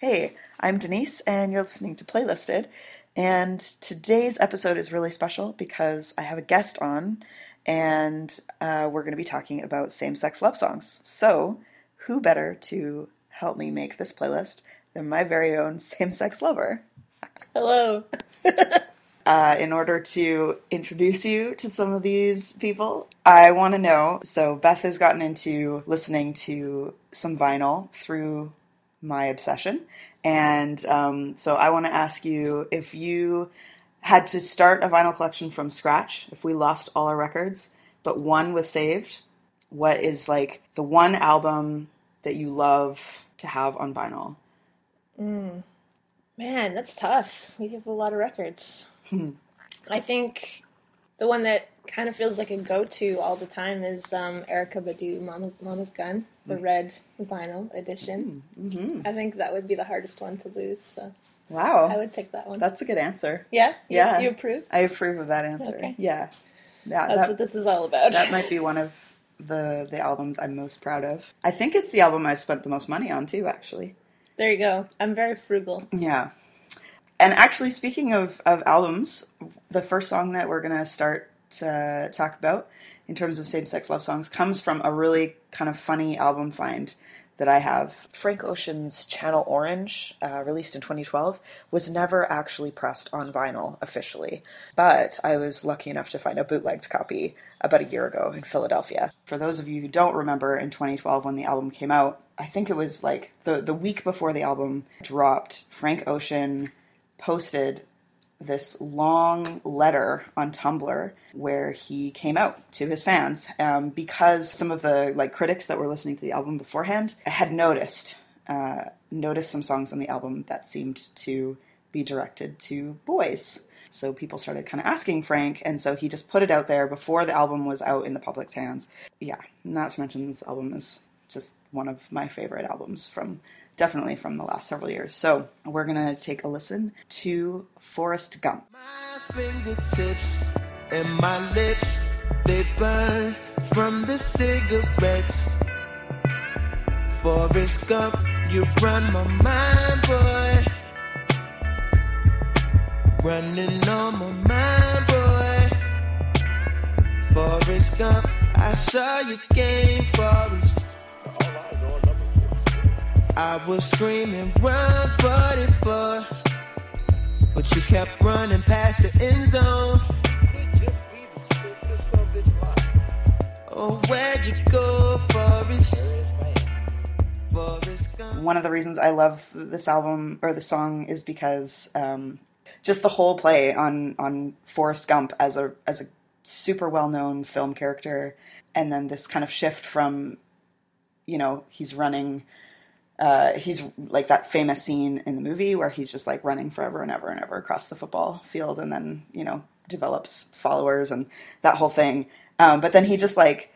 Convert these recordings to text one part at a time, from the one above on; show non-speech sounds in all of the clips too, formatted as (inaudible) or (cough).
Hey, I'm Danice, and you're listening to Playlisted. And today's episode is really special because I have a guest on, and uh, we're going to be talking about same sex love songs. So, who better to help me make this playlist than my very own (laughs) same sex lover? Hello. (laughs) Uh, in order to introduce you to some of these people, I want to know. So, Beth has gotten into listening to some vinyl through my obsession. And um, so, I want to ask you if you had to start a vinyl collection from scratch, if we lost all our records, but one was saved, what is like the one album that you love to have on vinyl? Man, that's tough. We have a lot of records. I think the one that kind of feels like a go-to all the time is um, Erykah Badu, Mama, Mama's Gun, the red vinyl edition. I think that would be the hardest one to lose, so Wow. I would pick that one. That's a good answer. yeah, You- Yeah. You, approve? I approve of that answer. Okay. Yeah. Yeah, That's that, what this is all about. that might (laughs) be one of the the albums I'm most proud of. I think it's the album I've spent the most money on too, actually. there you go. I'm very frugal. Yeah. And actually speaking of, of albums, the first song that we're gonna start to talk about in terms of same sex love songs comes from a really kind of funny album find that I have. Frank Ocean's Channel Orange, uh, released in 2012, was never actually pressed on vinyl officially, but I was lucky enough to find a bootlegged copy about a year ago in Philadelphia. For those of you who don't remember, in 2012 when the album came out, I think it was like the the week before the album dropped, Frank Ocean posted this long letter on Tumblr where he came out to his fans um, because some of the like critics that were listening to the album beforehand had noticed uh, noticed some songs on the album that seemed to be directed to boys. So people started kind of asking Frank, and so he just put it out there before the album was out in the public's hands. Yeah, not to mention this album is just one of my favorite albums from definitely from the last several years. So we're gonna take a listen to Forrest Gump. My fingertips and my lips, they burn from the cigarettes. Forrest Gump, you run my mind, boy. Running on my mind, boy. Forrest Gump, I saw you game, Forrest. I was screaming, run 44. But you kept running past the end zone. Oh, where'd you go, Forrest? One of the reasons I love this album or the song is because um, just the whole play on on Forrest Gump as a as a super well known film character, and then this kind of shift from, you know, he's running. Uh, he's like that famous scene in the movie where he's just like running forever and ever and ever across the football field, and then you know develops followers and that whole thing. Um, but then he just like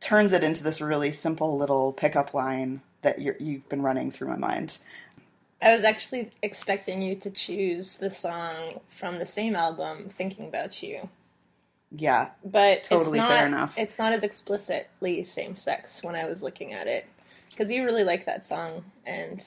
turns it into this really simple little pickup line that you're, you've been running through my mind. I was actually expecting you to choose the song from the same album, Thinking About You. Yeah, But Totally it's not, fair enough. It's not as explicitly same sex when I was looking at it. Because you really like that song, and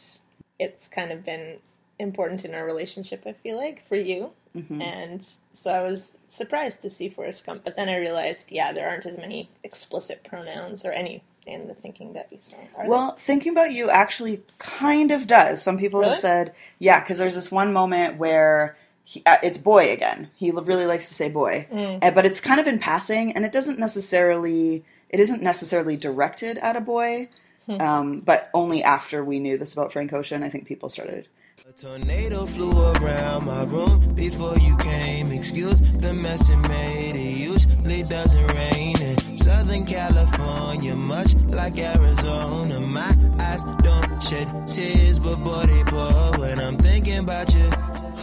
it's kind of been important in our relationship, I feel like, for you. Mm-hmm. And so I was surprised to see Forrest Gump, but then I realized, yeah, there aren't as many explicit pronouns or any in the Thinking that You there? Well, thinking about you actually kind of does. Some people have said, yeah, because there's this one moment where he, uh, it's boy again. He really likes to say boy, Mm. Uh, but it's kind of in passing, and it doesn't necessarily. It isn't necessarily directed at a boy, Hmm. (laughs) um, but only after we knew this about Frank Ocean, I think people started. A tornado flew around my room before you came. Excuse the mess it made. It usually doesn't rain in Southern California, much like Arizona. My eyes don't shed tears, but body boy, they pour when I'm thinking about you.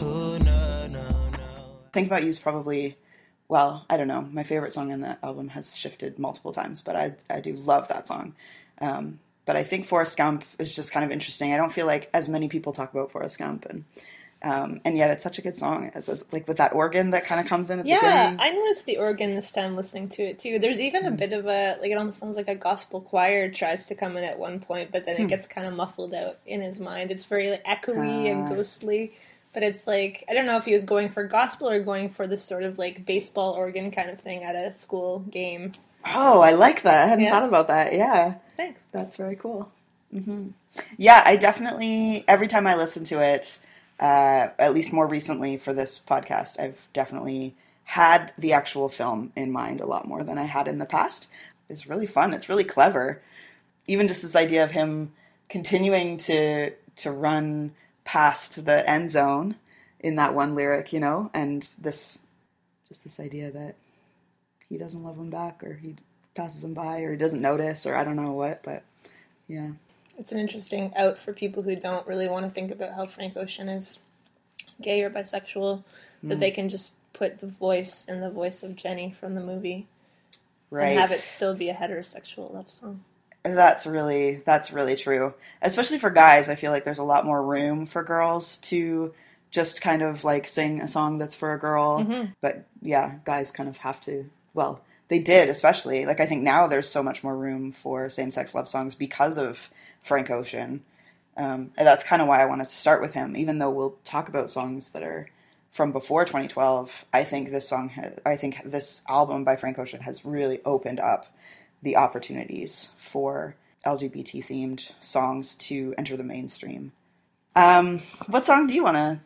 Oh, no, no, no. Think About You is probably, well, I don't know. My favorite song on that album has shifted multiple times, but I, I do love that song. Um, but I think Forrest Gump is just kind of interesting. I don't feel like as many people talk about Forrest Gump, and Um, and yet it's such a good song, as, as like with that organ that kind of comes in at the Yeah. I noticed the organ this time listening to it too. There's even a bit of a like it almost sounds like a gospel choir tries to come in at one point, but then it gets kind of muffled out in his mind. It's very like, echoey and Ah. ghostly. But it's like I don't know if he was going for gospel or going for this sort of like baseball organ kind of thing at a school game. Oh, I like that. I hadn't Yeah. thought about that. Yeah. Thanks. That's very cool. hmm Yeah, I definitely every time I listen to it, uh, at least more recently for this podcast, I've definitely had the actual film in mind a lot more than I had in the past. It's really fun. It's really clever. Even just this idea of him continuing to to run past the end zone in that one lyric, you know, and this just this idea that he doesn't love him back or he passes him by or he doesn't notice or I don't know what, but yeah. It's an interesting out for people who don't really want to think about how Frank Ocean is gay or bisexual, that they mm. can just put the voice in the voice of Jenny from the movie Right. and have it still be a heterosexual love song. That's really that's really true. Especially for guys, I feel like there's a lot more room for girls to just kind of like sing a song that's for a girl. Mm-hmm. But yeah, guys kind of have to well, they did especially. Like I think now there's so much more room for same-sex love songs because of Frank Ocean. Um, and that's kind of why I wanted to start with him, even though we'll talk about songs that are from before 2012. I think this song, ha- I think this album by Frank Ocean has really opened up the opportunities for LGBT themed songs to enter the mainstream. Um, what song do you want to?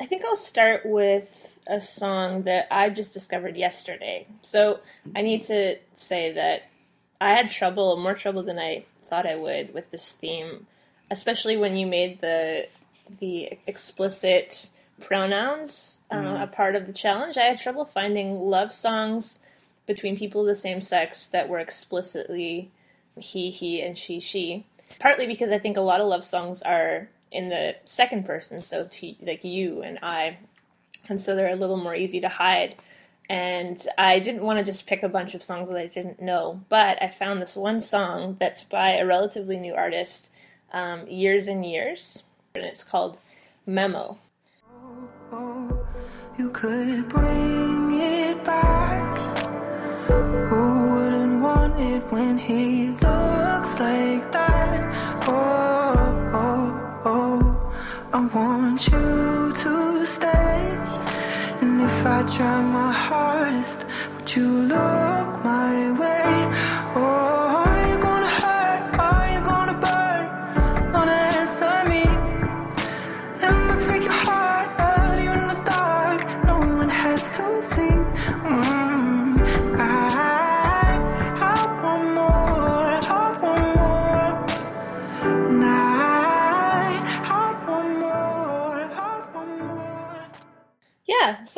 I think I'll start with a song that I just discovered yesterday. So I need to say that I had trouble, more trouble than I thought I would, with this theme, especially when you made the the explicit pronouns uh, a part of the challenge. I had trouble finding love songs between people of the same sex that were explicitly he, he, and she, she. Partly because I think a lot of love songs are in the second person, so like you and I, and so they're a little more easy to hide. And I didn't want to just pick a bunch of songs that I didn't know, but I found this one song that's by a relatively new artist, um, Years and Years, and it's called Memo. oh You could bring want you to stay. And if I try my hardest, would you look my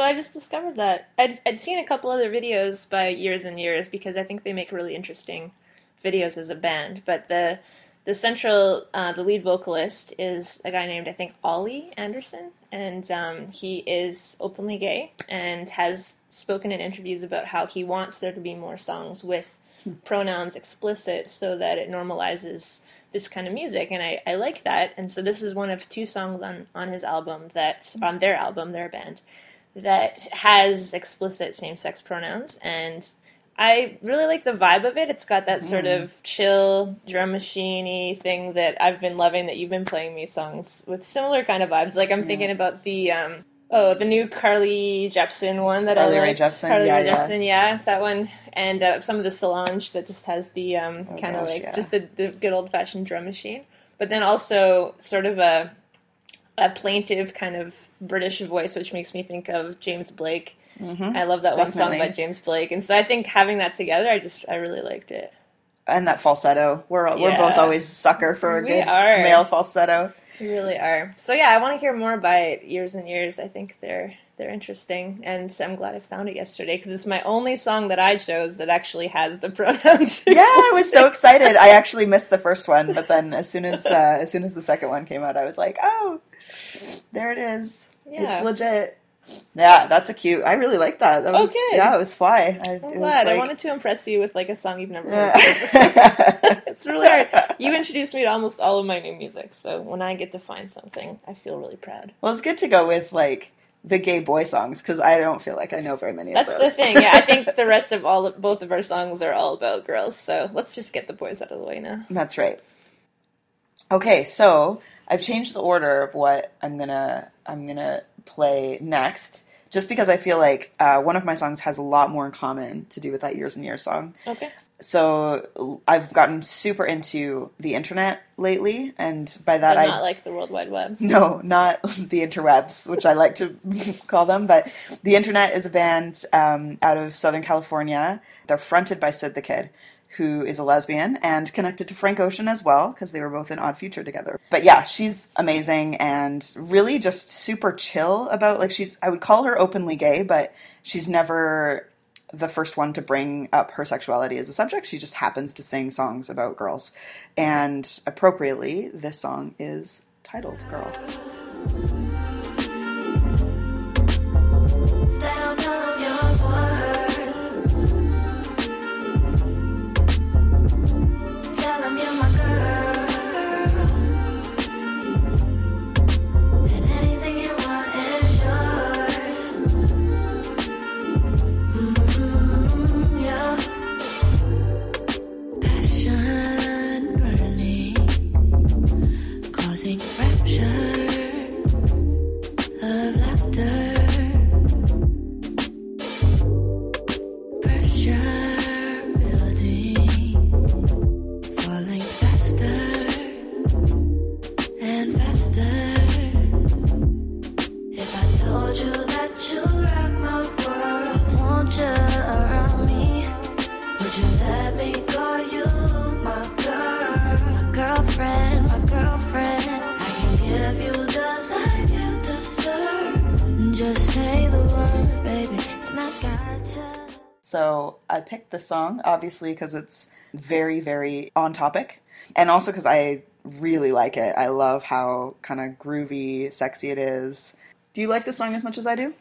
I just discovered that. I'd, I'd seen a couple other videos by Years and Years because I think they make really interesting videos as a band. But the the central, uh, the lead vocalist is a guy named I think Ollie Anderson, and um, he is openly gay and has spoken in interviews about how he wants there to be more songs with pronouns explicit so that it normalizes this kind of music and I, I like that and so this is one of two songs on, on his album that on their album their band that has explicit same-sex pronouns and I really like the vibe of it. It's got that sort of chill drum machine thing that I've been loving that you've been playing me songs with similar kind of vibes. Like I'm thinking about the um oh the new Carly Jepsen one that Carly I liked. Jepsen, Carly yeah, yeah. Jepsen, yeah, that one. And uh, some of the Solange that just has the um, kind of like yeah. just the, the good old fashioned drum machine. But then also sort of a a plaintive kind of British voice, which makes me think of James Blake. Mm-hmm. I love that one song by James Blake, and so I think having that together, I just I really liked it. And that falsetto. We're we're both always sucker for a We good are. male falsetto. We really are. So yeah, I want to hear more by Years and Years. I think they're they're interesting, and I'm glad I found it yesterday because it's my only song that I chose that actually has the (laughs) pronouns. Yeah, I was so excited. I actually missed the first one, but then as soon as uh, as soon as the second one came out, I was like, "Oh, there it is. Yeah. It's legit." Yeah, that's a cute. I really like that. That oh, was good. yeah, it was fly. I, was glad. I wanted to impress you with like a song you've never heard. before. Yeah. (laughs) (laughs) it's really hard. You introduced me to almost all of my new music, so when I get to find something, I feel really proud. well, it's good to go with like the gay boy songs because I don't feel like I know very many of them. That's of the thing. Yeah, I think (laughs) the rest of all both of our songs are all about girls. So let's just get the boys out of the way now. That's right. Okay, so I've changed the order of what I'm gonna I'm gonna play next, just because I feel like uh, one of my songs has a lot more in common to do with that years and years song. Okay. So I've gotten super into the internet lately, and by that But I not like the World Wide Web. no, not (laughs) the interwebs, which I like to (laughs) call them, but the Internet is a band um, out of Southern California. They're fronted by Syd tha Kyd, who is a lesbian and connected to Frank Ocean as well, because they were both in Odd Future together. But yeah, she's amazing and really just super chill about like she's. I would call her openly gay, but she's never the first one to bring up her sexuality as a subject. She just happens to sing songs about girls. And appropriately, this song is titled Girl. This song, obviously, because it's very, very on topic. And also because I really like it. I love how kind of groovy, sexy it is. Do you like this song as much as I do?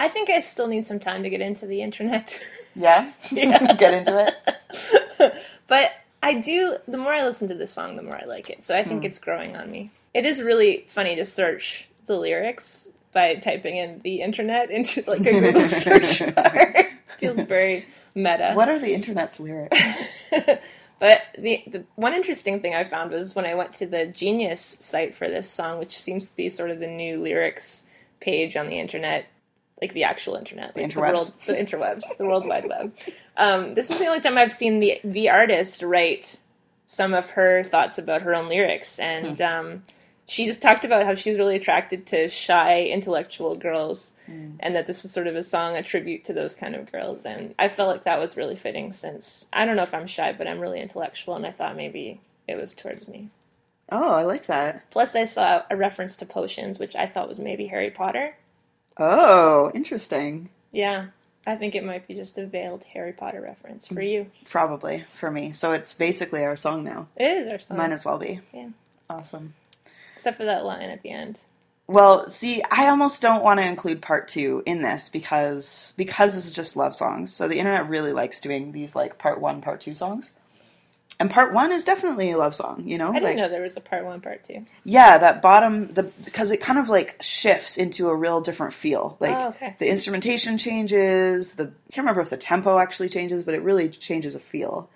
I think I still need some time to get into the internet. (laughs) Yeah? Get into it? (laughs) but I do. The more I listen to this song, the more I like it. So I think hmm. it's growing on me. It is really funny to search the lyrics by typing in the internet into like a Google (laughs) search bar. Feels very meta. What are the internet's lyrics? (laughs) But the, the one interesting thing I found was when I went to the Genius site for this song, which seems to be sort of the new lyrics page on the internet, like the actual internet, The like interwebs. world, the interwebs, the World Wide Web. Um, this is the only time I've seen the the artist write some of her thoughts about her own lyrics, and um, she just talked about how she's really attracted to shy, intellectual girls, mm. and that this was sort of a song, a tribute to those kind of girls. And I felt like that was really fitting since I don't know if I'm shy, but I'm really intellectual, and I thought maybe it was towards me. Oh, I like that. Plus, I saw a reference to potions, which I thought was maybe Harry Potter. Oh, interesting. Yeah, I think it might be just a veiled Harry Potter reference for you. Probably for me. So it's basically our song now. It is our song, Might as well be. Yeah. Awesome. Except for that line at the end. Well, see, I almost don't want to include part two in this because because this is just love songs. So the internet really likes doing these like part one, part two songs. And part one is definitely a love song, you know? I didn't like, know there was a part one, part two. Yeah, that bottom the because it kind of like shifts into a real different feel. Like Oh, okay. the instrumentation changes. The I can't remember if the tempo actually changes, but it really changes a feel.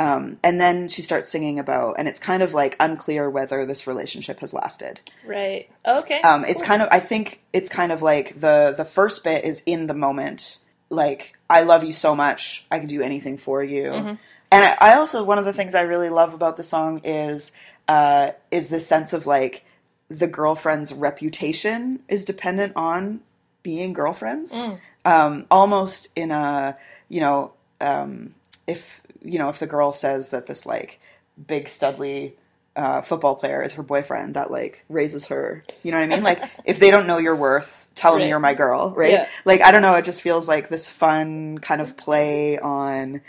Um, and then she starts singing about, and it's kind of like unclear whether this relationship has lasted. Right. Okay. Um, it's kind of I think it's kind of like the the first bit is in the moment, like I love you so much, I can do anything for you. And I, I also one of the things I really love about the song is uh, is this sense of like the girlfriend's reputation is dependent on being girlfriends, um, almost in a you know um, if you know if the girl says that this like big studly uh, football player is her boyfriend that like raises her. You know what I mean? Like (laughs) if they don't know your worth, tell them you're my girl, right? Yeah. Like I don't know. It just feels like this fun kind of play on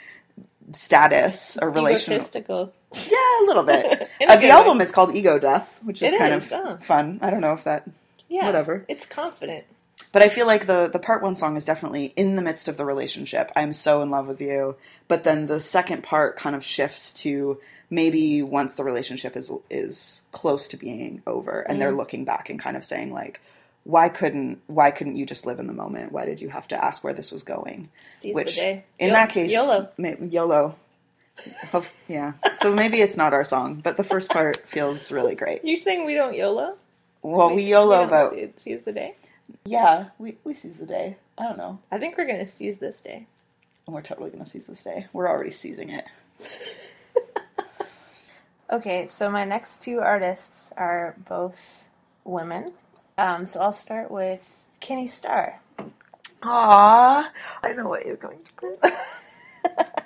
status or relation. Egotistical. Yeah, a little bit. (laughs) Uh, the album way. is called Ego Death, which is It kind is, of oh. fun. I don't know if that. Yeah. Whatever. It's confident. But I feel like the the part one song is definitely in the midst of the relationship. I'm so in love with you, but then the second part kind of shifts to maybe once the relationship is is close to being over, and they're mm. looking back and kind of saying like, why couldn't why couldn't you just live in the moment? Why did you have to ask where this was going? Seize Which the day. in Yo- that case, YOLO. ma- YOLO. Yeah. So maybe it's not our song, but the first part feels really great. You're saying we don't YOLO? Well, we YOLO don't about see- seize the day. Yeah. We we seize the day. I don't know. I think we're gonna seize this day. And we're totally gonna seize this day. We're already seizing it. (laughs) Okay, so my next two artists are both women. Um, so I'll start with Kinnie Starr. Aww, I know what you're going to put. (laughs)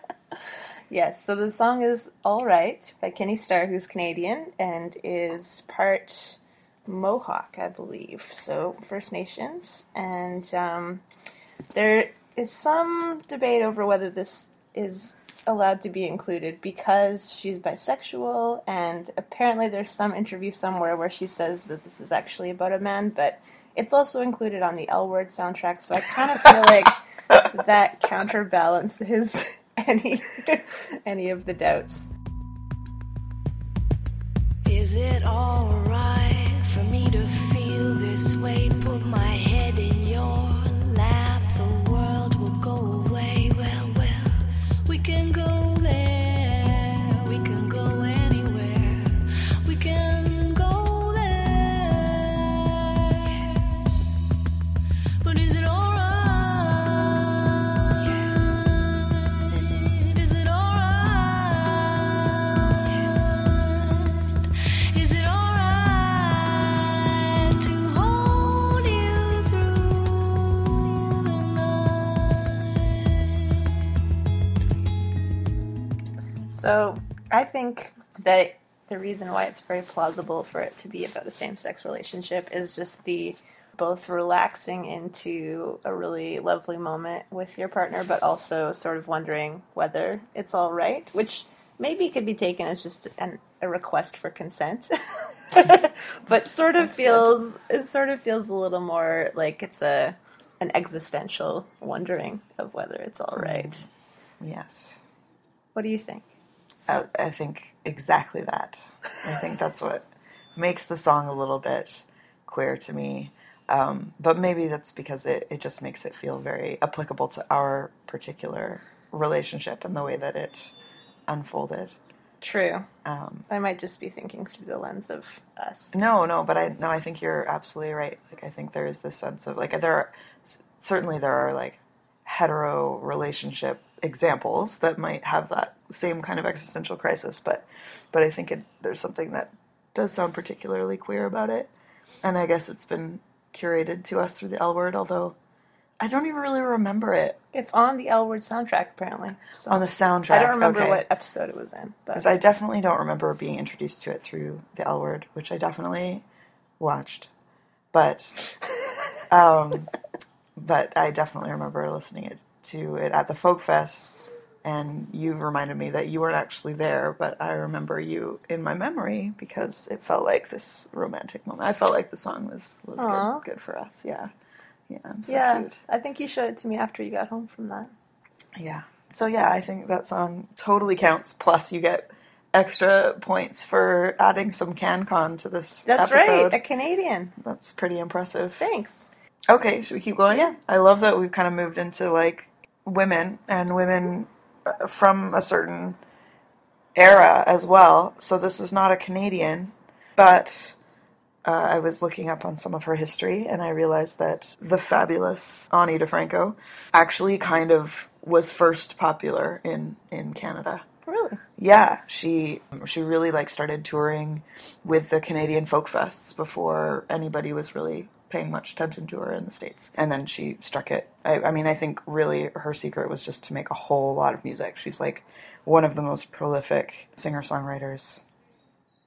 Yes, so the song is All Right by Kinnie Starr, who's Canadian and is part Mohawk, I believe. So First Nations. And um, there is some debate over whether this is allowed to be included because she's bisexual, and apparently there's some interview somewhere where she says that this is actually about a man, but it's also included on the L Word soundtrack, so I kind of feel like (laughs) that counterbalances (laughs) any any of the doubts. Is it alright for me to feel this way? Put my head in So I think that the reason why it's very plausible for it to be about a same sex relationship is just the both relaxing into a really lovely moment with your partner, but also sort of wondering whether it's all right, which maybe could be taken as just an, a request for consent. (laughs) but sort of feels it sort of feels a little more like it's a an existential wondering of whether it's all right. Mm, yes. What do you think? I, I think exactly that. I think that's what makes the song a little bit queer to me. Um, but maybe that's because it, it just makes it feel very applicable to our particular relationship and the way that it unfolded. True. Um, I might just be thinking through the lens of us. no, no, but I no, I think you're absolutely right. Like I think there is this sense of like there are certainly there are like hetero relationship examples that might have that same kind of existential crisis, but but I think it, there's something that does sound particularly queer about it, and I guess it's been curated to us through the L word, although I don't even really remember it It's on the L Word soundtrack, apparently. So on the soundtrack. I don't remember okay. what episode it was in, but 'Cause I definitely don't remember being introduced to it through the L word, which I definitely watched. But (laughs) um, but I definitely remember listening it, to it at the Folk Fest, and you reminded me that you weren't actually there, but I remember you in my memory because it felt like this romantic moment. I felt like the song was was good, good for us. Yeah, yeah, I'm so yeah, cute. I think you showed it to me after you got home from that. Yeah. So yeah, I think that song totally counts. Plus, you get extra points for adding some CanCon to this That's episode. right, a Canadian. That's pretty impressive. Thanks. Okay, should we keep going? Yeah. I love that we've kind of moved into like women and women uh, from a certain era as well. So this is not a Canadian, but uh, I was looking up on some of her history and I realized that the fabulous Ani DiFranco actually kind of was first popular in in Canada. Really? Yeah, she she really like started touring with the Canadian folk fests before anybody was really paying much attention to her in the states. And then she struck it. I, I mean, I think really her secret was just to make a whole lot of music. She's like one of the most prolific singer songwriters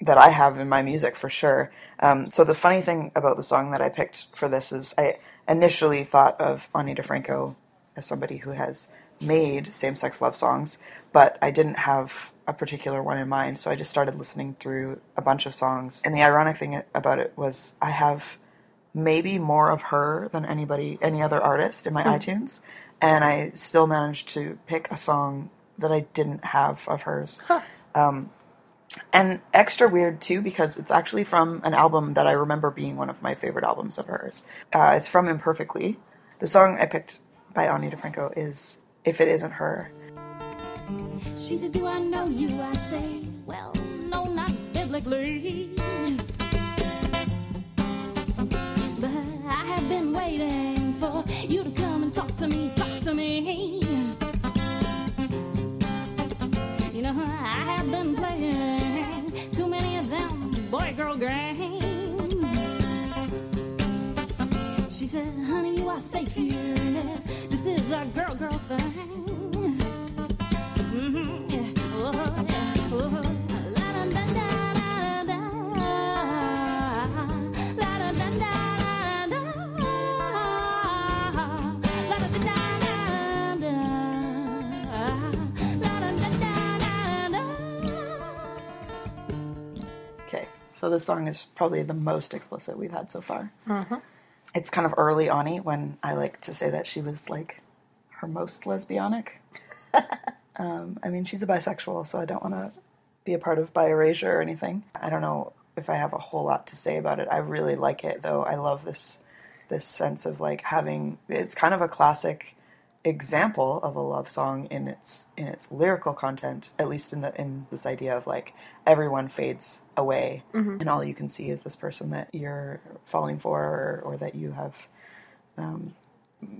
that I have in my music for sure. Um, so the funny thing about the song that I picked for this is I initially thought of Ani DiFranco as somebody who has made same-sex love songs, but I didn't have a particular one in mind. So I just started listening through a bunch of songs. And the ironic thing about it was I have maybe more of her than anybody, any other artist in my iTunes, and I still managed to pick a song that I didn't have of hers. Um, and extra weird too because it's actually from an album that I remember being one of my favorite albums of hers. Uh, it's from Imperfectly. The song I picked by Ani DiFranco is "If It Isn't Her." She said, Do I know you? I say, Well, no, not biblically. You to come and talk to me, talk to me. You know, I have been playing too many of them boy girl games. She said, Honey, you are safe here. This is a girl girl thing. So this song is probably the most explicit we've had so far. It's kind of early Ani when I like to say that she was like her most lesbianic. (laughs) um, I mean, she's a bisexual, so I don't want to be a part of bi erasure or anything. I don't know if I have a whole lot to say about it. I really like it, though. I love this this sense of like having. It's kind of a classic example of a love song in its in its lyrical content at least in the in this idea of like everyone fades away. And all you can see is this person that you're falling for or, or that you have um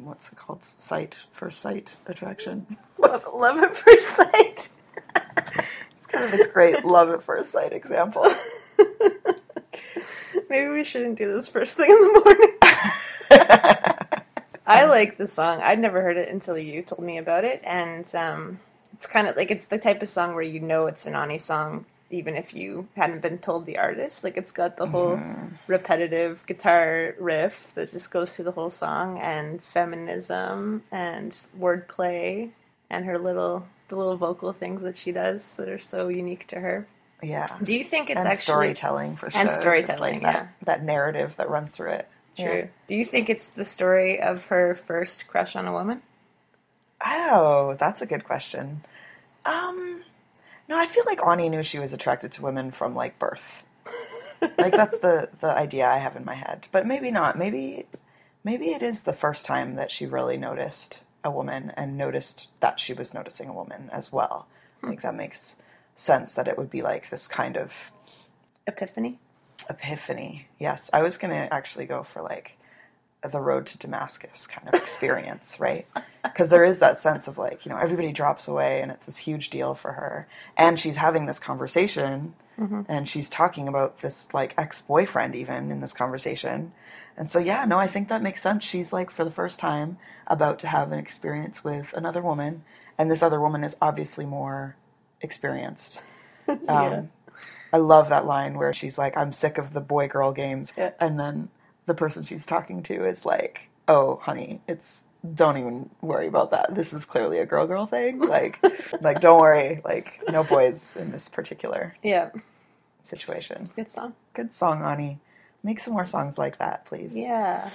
what's it called? Sight first sight attraction. (laughs) Love, love at first sight. (laughs) It's kind of this great love at first sight example. (laughs) Maybe we shouldn't do this first thing in the morning. I like the song. I'd never heard it until you told me about it, and um, it's kind of like it's the type of song where you know it's an Ani song, even if you hadn't been told the artist. Like it's got the whole repetitive guitar riff that just goes through the whole song, and feminism and wordplay, and her little the little vocal things that she does that are so unique to her. yeah Do you think it's and actually storytelling for sure and storytelling, like, yeah. that, that narrative that runs through it True. Yeah. Do you think it's the story of her first crush on a woman? Oh, that's a good question. Um, no, I feel like Ani knew she was attracted to women from like birth. (laughs) like that's the the idea I have in my head. But maybe not. Maybe maybe it is the first time that she really noticed a woman and noticed that she was noticing a woman as well. Like that makes sense that it would be like this kind of Epiphany? Epiphany. Yes, I was going to actually go for like the road to Damascus kind of experience, (laughs) right? Because there is that sense of like, you know, everybody drops away and it's this huge deal for her. And she's having this conversation and she's talking about this like ex boyfriend even in this conversation. And so, yeah, no, I think that makes sense. She's like, for the first time, about to have an experience with another woman. And this other woman is obviously more experienced. (laughs) Um, I love that line where she's like, I'm sick of the boy girl games. Yeah. And then the person she's talking to is like, oh, honey, it's, don't even worry about that. This is clearly a girl girl thing. (laughs) Like, like, don't worry. Like, no boys in this particular Yeah. situation. Good song. Good song, Ani. Make some more songs like that, please. Yeah.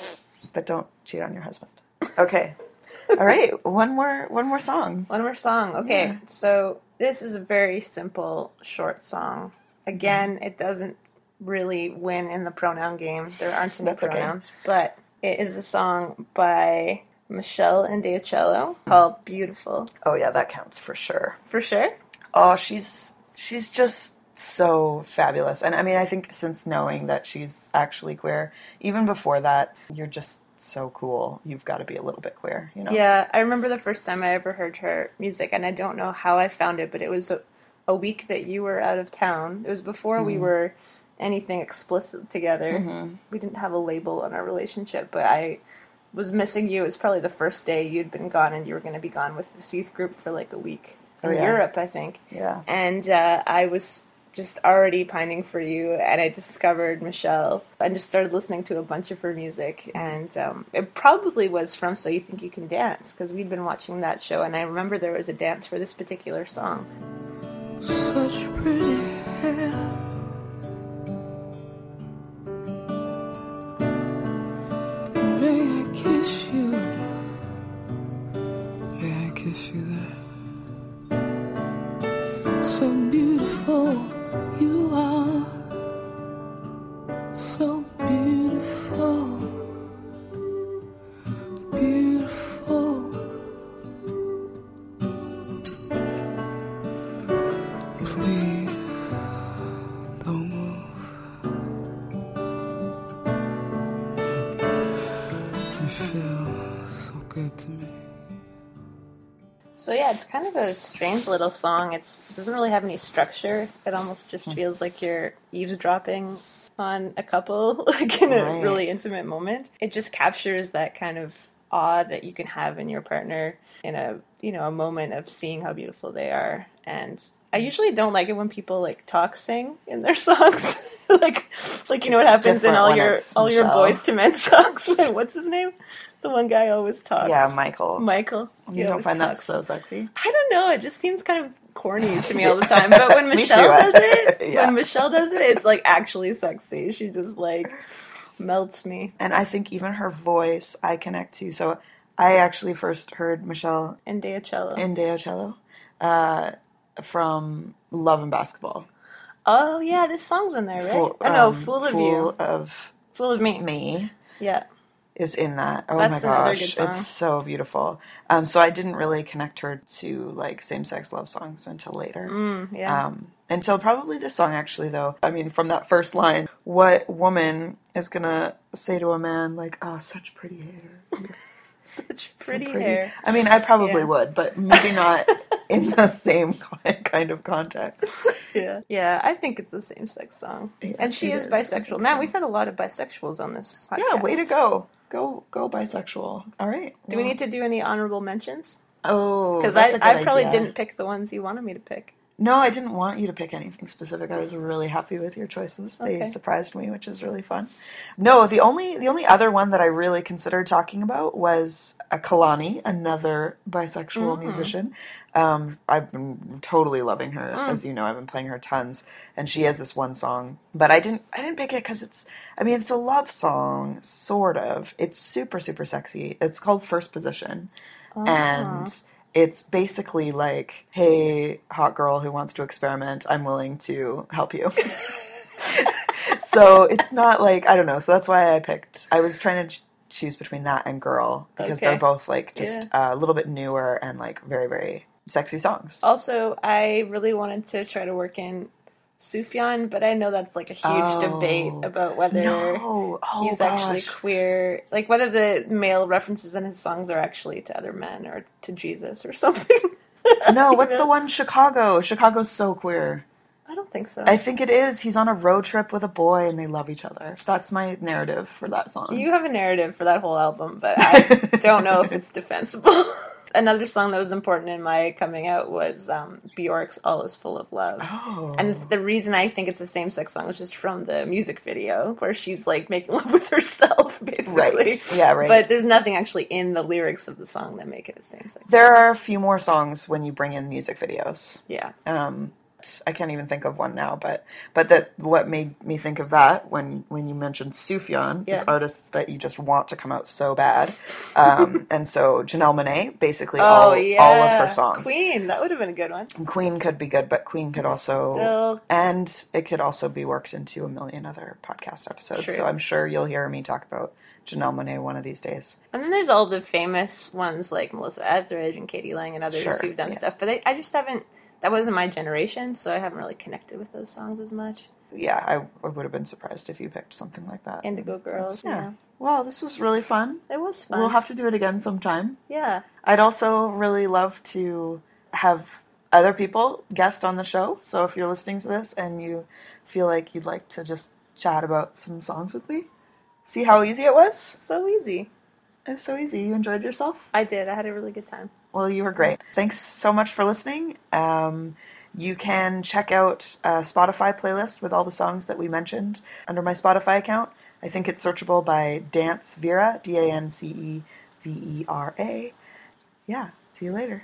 But don't cheat on your husband. Okay. (laughs) All right. One more, one more song. One more song. Okay. Yeah. So this is a very simple, short song. Again, it doesn't really win in the pronoun game. There aren't any That's okay. pronouns, but it is a song by Meshell Ndegeocello called Beautiful. Oh yeah, that counts for sure. For sure. Oh, she's she's just so fabulous. And I mean, I think since knowing that she's actually queer, even before that, you're just so cool. You've got to be a little bit queer, you know. Yeah, I remember the first time I ever heard her music, and I don't know how I found it, but it was a, week that you were out of town. It was before we were anything explicit together. We didn't have a label on our relationship, but I was missing you. It was probably the first day you'd been gone, and you were going to be gone with this youth group for like a week in Oh, yeah. Europe, I think. Yeah. And uh, I was just already pining for you, and I discovered Meshell and just started listening to a bunch of her music. And um, it probably was from So You Think You Can Dance, because we'd been watching that show, and I remember there was a dance for this particular song. Such pretty hair. It's kind of a strange little song. It's it doesn't really have any structure. It almost just Hmm. feels like you're eavesdropping on a couple, (laughs) like in a Right. really intimate moment. It just captures that kind of awe that you can have in your partner in a you know a moment of seeing how beautiful they are. And I Hmm. usually don't like it when people like talk sing in their (laughs) songs. like like you know what happens in all your all your Boyz II Men (laughs) songs. Wait, What's his name? The one guy always talks. Yeah, Michael. Michael. You don't find that so sexy? I don't know. It just seems kind of corny to me (laughs) all the time. But when (laughs) Meshell does it, (laughs) Yeah. when Meshell does it, it's like actually sexy. She just like melts me. And I think even her voice I connect to. So I actually first heard Meshell Ndegeocello. in Deocello uh, from Love and Basketball. oh yeah, this song's in there, right? Fool- oh no, um, Fool of Fool You. of Fool of Me. Me Yeah. Is in that. Oh That's my gosh, it's so beautiful. Um, so I didn't really connect her to like same-sex love songs until later. Mm, yeah. Um, until probably this song, actually, though. I mean, from that first line, what woman is gonna say to a man like, "Oh, such pretty hair"? (laughs) Such So pretty, hair. I mean, I probably Yeah. would, but maybe not in the (laughs) same kind of context. (laughs) Yeah. Yeah, I think it's the same sex song. Yeah, and she is is. Bisexual. Man, so. we've had a lot of bisexuals on this podcast. Yeah, way to go, go, go, bisexual. All right. Do we need to do any honorable mentions? Oh, Because I, I probably idea. didn't pick the ones you wanted me to pick. No, I didn't want you to pick anything specific. I was really happy with your choices. They Okay. surprised me, which is really fun. No, the only the only other one that I really considered talking about was a Kehlani, another bisexual Mm. musician. Um, I've been totally loving her, Mm. as you know. I've been playing her tons, and she has this one song. But I didn't I didn't pick it because it's I mean it's a love song, sort of. It's super super sexy. It's called First Position, Ah. and it's basically like, hey, hot girl who wants to experiment, I'm willing to help you. (laughs) so it's not like, I don't know. So that's why I picked, I was trying to ch- choose between that and Girl because Okay. they're both like just Yeah. uh, a little bit newer and like very, very sexy songs. Also, I really wanted to try to work in Sufjan, but I know that's like a huge Oh. debate about whether No. Oh, he's actually queer, like whether the male references in his songs are actually to other men or to Jesus or (laughs) something. No, what's You the one? Chicago. Chicago's so queer. I don't think so. I think it is. He's on a road trip with a boy and they love each other. That's my narrative for that song. You have a narrative for that whole album, but I (laughs) don't know if it's defensible. (laughs) Another song that was important in my coming out was um, Bjork's "All Is Full of Love," Oh. and the reason I think it's a same-sex song is just from the music video where she's like making (laughs) love with herself, (laughs) basically. Right. Yeah, right. But there's nothing actually in the lyrics of the song that make it a same-sex. There are a few more songs when you bring in music videos. Yeah. Um, I can't even think of one now, but but that what made me think of that when when you mentioned Sufjan Yeah. is artists that you just want to come out so bad, um, (laughs) and so Janelle Monae basically Oh all yeah. all of her songs. Queen. That would have been a good one. Queen could be good, but Queen could also Still- and it could also be worked into a million other podcast episodes. True. So I'm sure you'll hear me talk about Janelle Monae one of these days. And then there's all the famous ones like Melissa Etheridge and k.d. lang and others Sure, who've done yeah. stuff, but they, I just haven't. That wasn't my generation, so I haven't really connected with those songs as much. Yeah, I, I would have been surprised if you picked something like that. Indigo Girls, yeah. yeah. Well, this was really fun. It was fun. We'll have to do it again sometime. yeah. I'd also really love to have other people guest on the show. So if you're listening to this and you feel like you'd like to just chat about some songs with me, see how easy it was. So easy. It's so easy. You enjoyed yourself? I did. I had a really good time. Well, you were great. Thanks so much for listening. Um, you can check out a Spotify playlist with all the songs that we mentioned under my Spotify account. I think it's searchable by Dance Vera, D A N C E V E R A. Yeah, see you later.